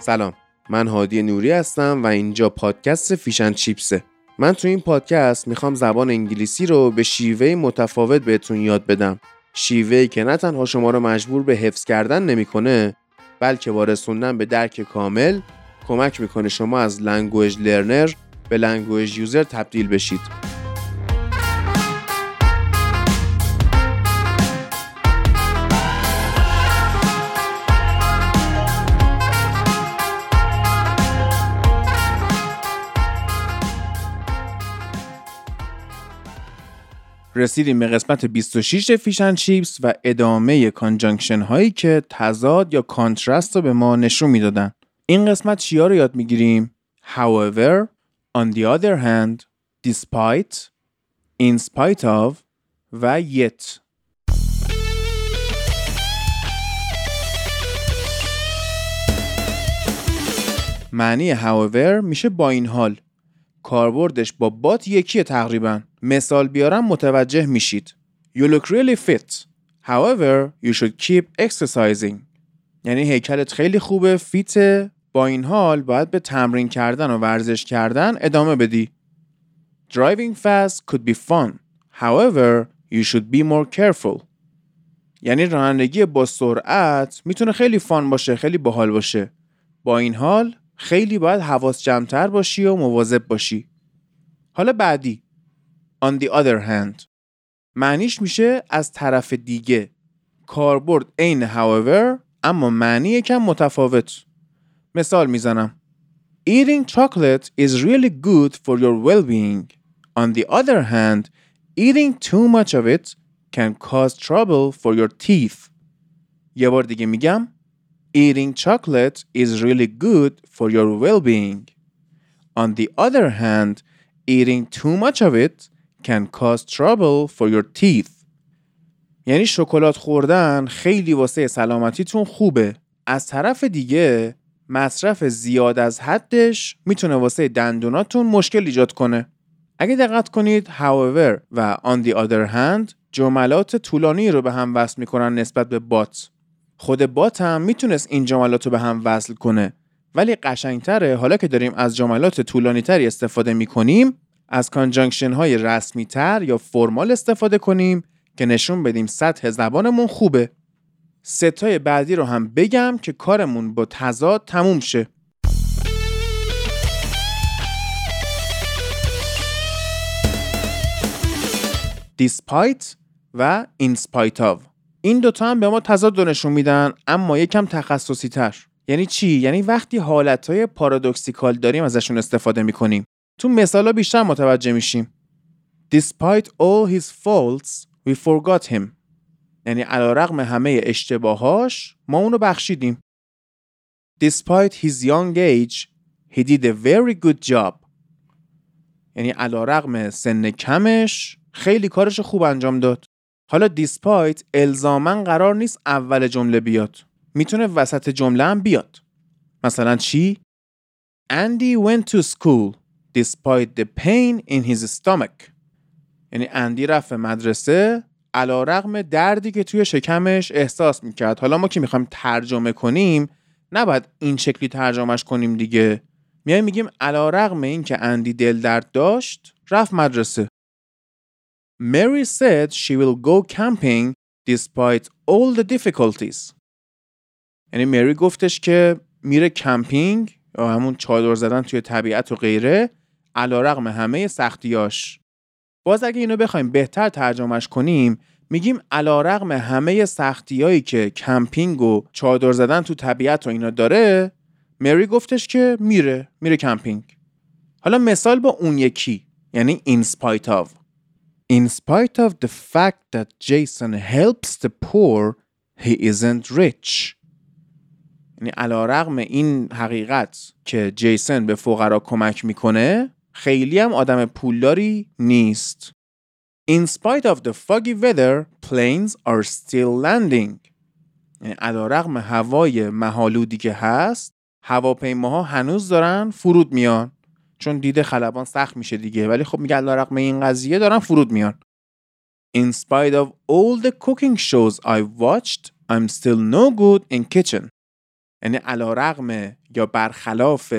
سلام. من هادی نوری هستم و اینجا پادکست Fish n Chips ه. من تو این پادکست می‌خوام زبان انگلیسی رو به شیوه متفاوت بهتون یاد بدم. شیوهی که نه تنها شما رو مجبور به حفظ کردن نمی‌کنه بلکه با رسوندن به درک کامل کمک می‌کنه شما از language learner به language user تبدیل بشید. رسیدیم به قسمت 26 Fish n Chips و ادامه conjunction هایی که تضاد یا contrast رو به ما نشون می‌دادن. این قسمت چیا رو یاد می‌گیریم؟ However, on the other hand, despite, in spite of و yet. معنی however میشه با این حال کاربردش با بات یکیه تقریبا مثال بیارم متوجه میشید. You look really fit. However you should keep exercising. یعنی هیکلت خیلی خوبه فیته با این حال باید به تمرین کردن و ورزش کردن ادامه بدی. Driving fast could be fun. However you should be more careful. یعنی رانندگی با سرعت می‌تونه خیلی فان باشه خیلی باحال باشه. با این حال خیلی باید حواس جمعتر باشی و مواظب باشی. حالا بعدی. On the other hand معنیش میشه از طرف دیگه کاربرد عین however اما معنی یکم متفاوت مثال می‌زنم Eating chocolate is really good for your well-being. On the other hand, eating too much of it can cause trouble for your teeth. یه بار دیگه میگم Eating chocolate is really good for your well-being. On the other hand, eating too much of it can cause trouble for your teeth. یعنی شکلات خوردن خیلی واسه سلامتیتون خوبه. از طرف دیگه مصرف زیاد از حدش می‌تونه واسه دندوناتون مشکل ایجاد کنه. اگه دقت کنید however و on the other hand جملات طولانی رو به هم وصل می‌کنن نسبت به بات. خود بات هم می‌تونست این جملات رو به هم وصل کنه ولی قشنگتره حالا که داریم از جملات طولانی تری استفاده می‌کنیم از کانجانکشن های رسمی تر یا فرمال استفاده کنیم که نشون بدیم سطح زبانمون خوبه. ستای بعدی رو هم بگم که کارمون با تضاد تموم شه. Despite و in spite of. این دوتا هم به ما تضاد نشون میدن اما یکم تخصصی تر یعنی چی؟ یعنی وقتی حالتهای پارادوکسیکال داریم ازشون استفاده می‌کنیم. تو مثالا بیشتر متوجه میشیم. Despite all his faults we forgot him. یعنی علا رقم همه اشتباهاش ما اونو بخشیدیم. Despite his young age he did a very good job. یعنی علا رقم سن کمش خیلی کارش خوب انجام داد. حالا دیسپایت الزاما قرار نیست اول جمله بیاد. می‌تونه وسط جمله هم بیاد. مثلا چی؟ Andy went to school. Despite the pain in his stomach. یعنی اندی رفت مدرسه علا رقم دردی که توی شکمش احساس می‌کرد. حالا ما که می‌خوایم ترجمه کنیم نباید این شکلی ترجمهش کنیم دیگه. میایم میگیم علی‌رغم این که اندی دل درد داشت رفت مدرسه. Mary said she will go camping despite all the difficulties. یعنی مری گفتش که میره کمپینگ یا همون چادر زدن توی طبیعت و غیره. علی‌رغم همه سختیاش. باز اگه اینو بخوایم بهتر ترجمهش کنیم میگیم علی‌رغم همه سختیایی که کمپینگ و چادر زدن تو طبیعت و اینا داره مری گفتش که میره میره کمپینگ. حالا مثال با اون یکی یعنی in spite of In spite of the fact that Jason helps the poor, he isn't rich. یعنی علا رغم این حقیقت که جیسن به فقرا کمک می‌کنه خیلی هم آدم پولداری نیست. In spite of the foggy weather, planes are still landing. یعنی علا رغم هوای محالودی که هست هواپیماها هنوز دارن فرود میان. چون دیده خلبان سخت میشه دیگه ولی خب میگه رقم این قضیه دارن فرود میان In spite of all the cooking shows I watched I'm still no good in kitchen یعنی علا رقم یا برخلاف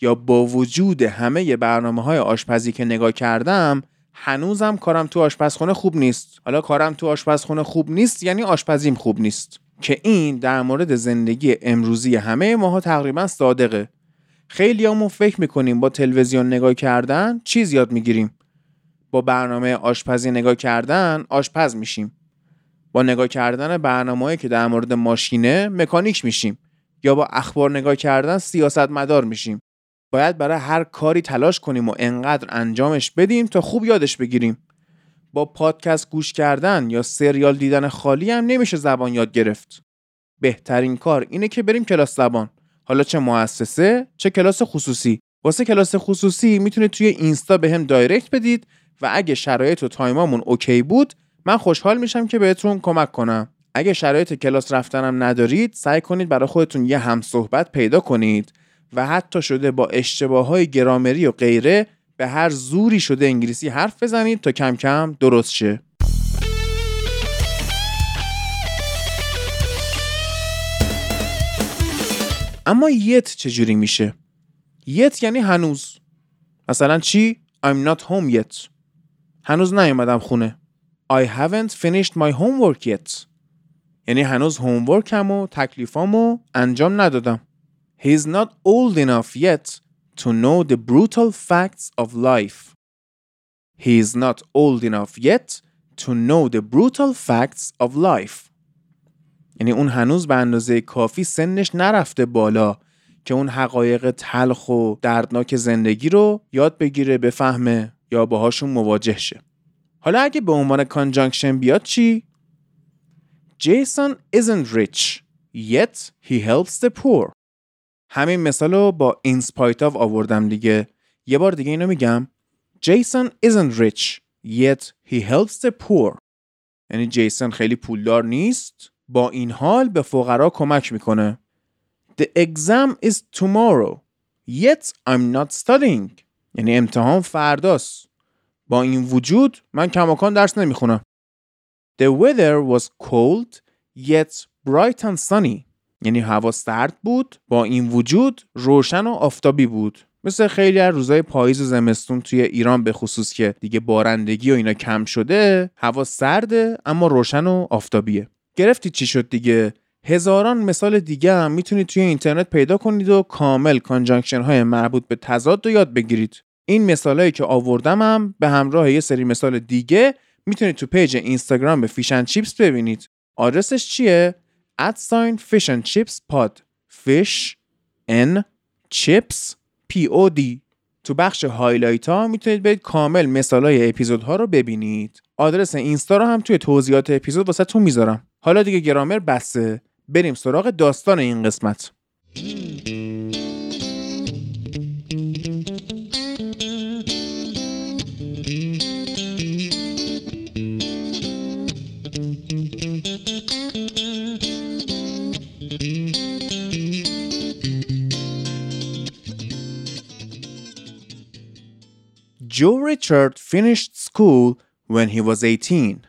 یا با وجود همه برنامه های آشپزی که نگاه کردم هنوزم کارم تو آشپزخونه خوب نیست. حالا کارم تو آشپزخونه خوب نیست یعنی آشپزیم خوب نیست. که این در مورد زندگی امروزی همه ماها تقریبا صادقه. خیلی همون فکر می‌کنیم با تلویزیون نگاه کردن چیز یاد می‌گیریم. با برنامه آشپزی نگاه کردن آشپز میشیم. با نگاه کردن برنامه‌ای که در مورد ماشینه مکانیک میشیم. یا با اخبار نگاه کردن سیاست مدار میشیم. باید برای هر کاری تلاش کنیم و انقدر انجامش بدیم تا خوب یادش بگیریم. با پادکست گوش کردن یا سریال دیدن خالی هم نمیشه زبان یاد گرفت. بهترین کار اینه که بریم کلاس زبان. حالا چه مؤسسه چه کلاس خصوصی. واسه کلاس خصوصی می‌تونید توی اینستا بهم direct بدید و اگه شرایط و time امون OK بود من خوشحال میشم که بهتون کمک کنم. اگه شرایط کلاس رفتنم ندارید سعی کنید برای خودتون یه هم صحبت پیدا کنید. و حتی شده با اشتباه های گرامری و غیره به هر زوری شده انگلیسی حرف بزنید تا کم کم درست شه. اما یت چجوری میشه؟ یت یعنی هنوز. مثلا چی؟ I'm not home yet. هنوز نیومدم خونه. I haven't finished my homework yet. یعنی هنوز هومورکم و تکلیفامو انجام ندادم. He is not old enough yet to know the brutal facts of life. He is not old enough yet to know the brutal facts of life. یعنی اون هنوز به اندازه کافی سنش نرفته بالا که اون حقایق تلخ و دردناک زندگی رو یاد بگیره بفهمه یا باهاشون مواجه شه. حالا اگه به عنوان کانجانکشن بیاد چی؟ Jason isn't rich yet he helps the poor. همین مثال رو با spite of آوردم دیگه. یه بار دیگه اینو میگم. Jason isn't rich yet he helps the poor. یعنی جیسون خیلی پولدار نیست با این حال به فقرا کمک می‌کنه. The exam is tomorrow yet I'm not studying. یعنی امتحان فرداست. با این وجود من کماکان درس نمی‌خونم. The weather was cold yet bright and sunny. یعنی هوا سرد بود با این وجود روشن و آفتابی بود. مثل خیلی از روزای پاییز و زمستون توی ایران به خصوص که دیگه بارندگی و اینا کم شده هوا سرده اما روشن و آفتابیه. گرفتی چی شد دیگه؟ هزاران مثال دیگه هم می‌تونید توی اینترنت پیدا کنید و کامل conjunction های مربوط به تضاد رو یاد بگیرید. این مثالهایی که آوردم هم به همراه یه سری مثال دیگه می‌تونید تو page اینستاگرام به Fish n Chips ببینید. آدرسش چیه؟ at sign fish and chips pod. Fish n chips p o d. تو بخش highlight ها می‌تونید برید کامل مثال های اپیزود ها رو ببینید. آدرس اینستا رو هم توی توضیحات اپیزود واسه تون می‌ذارم. حالا دیگه گرامر بسه بریم سراغ داستان این قسمت. Joe Richard finished school when he was 18.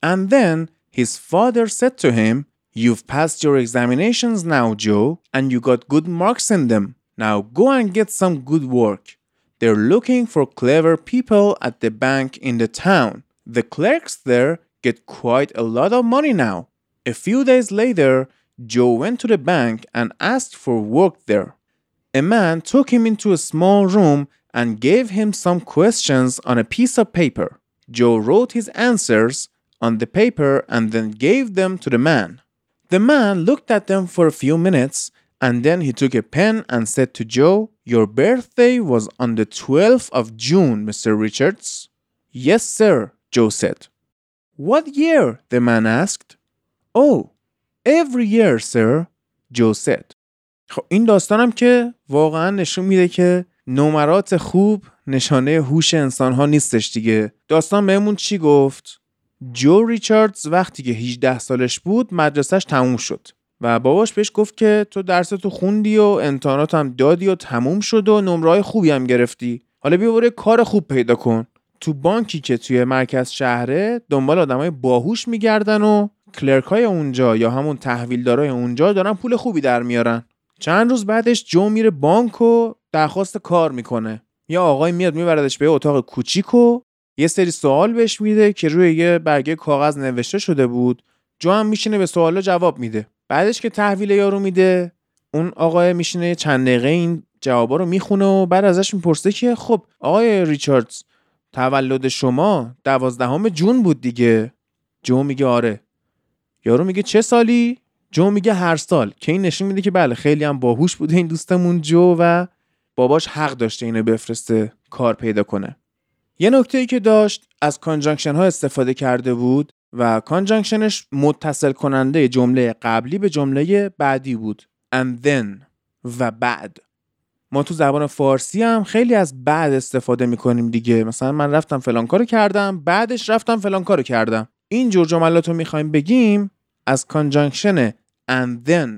And then his father said to him, You've passed your examinations now, Joe, and you got good marks in them. Now go and get some good work. They're looking for clever people at the bank in the town. The clerks there get quite a lot of money now. A few days later, Joe went to the bank and asked for work there. A man took him into a small room and gave him some questions on a piece of paper. Joe wrote his answers on the paper and then gave them to the man. The man looked at them for a few minutes and then he took a pen and said to Joe, Your birthday was on the 12th of June, Mr. Richards. Yes, sir, Joe said. What year? the man asked. Oh, every year, sir, Joe said. خب این داستانم که واقعا نشون میده که نمرات خوب نشانه هوش انسان ها نیستش دیگه. داستان بهمون چی گفت؟ جو ریچاردز وقتی که 18 سالش بود مدرسهش تموم شد و باباش بهش گفت که تو درستو خوندی و امتحانات هم دادی و تموم شد و نمرای خوبی هم گرفتی. حالا بیا کار خوب پیدا کن. تو بانکی که توی مرکز شهره دنبال آدمای باهوش میگردن و کلرک های اونجا یا همون تحویلدارای اونجا دارن پول خوبی در میارن. چند روز بعدش جو میره بانک و درخواست کار می‌کنه. یا آقای میاد میبردش به اتاق کوچیک و یه سری سوال بهش میده که روی یه برگه کاغذ نوشته شده بود. جو هم میشینه به سوالا جواب میده. بعدش که تحویل یارو میده اون آقای میشینه چند دقیقه این جوابا رو می‌خونه و بعد ازش می‌پرسه که خب آقای ریچاردز تولد شما دوازدهم جون بود دیگه. جو میگه آره. یارو میگه چه سالی؟ جو میگه هر سال. که این نشون میده که بله خیلی هم باهوش بوده این دوستمون جو و باباش حق داشته اینو بفرسته کار پیدا کنه. یه نکته ای که داشت از conjunction ها استفاده کرده بود و conjunction ش متصل کننده جمله قبلی به جمله بعدی بود. And then و بعد. ما تو زبان فارسی هم خیلی از بعد استفاده می‌کنیم دیگه. مثلا من رفتم فلان کارو کردم بعدش رفتم فلان کارو کردم. این جور جملات رو می‌خوایم بگیم از conjunction and then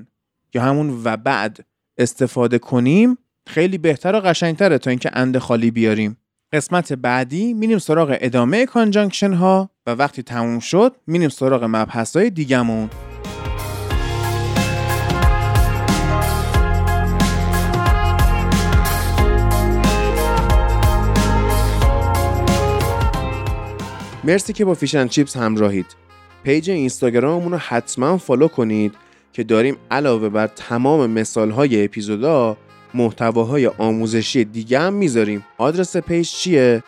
یا همون و بعد استفاده کنیم. خیلی بهتر و قشنگتره تا اینکه and خالی بیاریم. قسمت بعدی میریم سراغ ادامه conjunction ها و وقتی تموم شد میریم سراغ مبحث های دیگمون مرسی که با Fish n Chips همراهید. page اینستاگراممون رو حتما follow کنید که داریم علاوه بر تمام مثال های اپیزودا محتواهای آموزشی دیگه هم می‌ذاریم. آدرس page چیه؟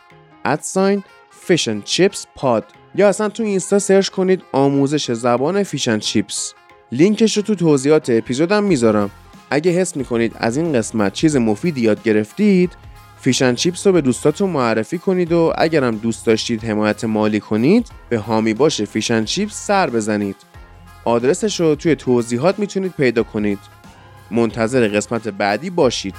at sign Fish n Chips pod. یا اصلا تو اینستا search کنید آموزش زبان Fish n Chips لینکش رو تو توضیحات اپیزودم می‌ذارم. اگه حس می‌کنید از این قسمت چیز مفیدی یاد گرفتید Fish n Chips رو به دوستاتون معرفی کنید و اگرم دوست داشتید حمایت مالی کنید به حامی باش Fish n Chips سر بزنید. آدرسش رو توی توضیحات می‌تونید پیدا کنید. منتظر قسمت بعدی باشید.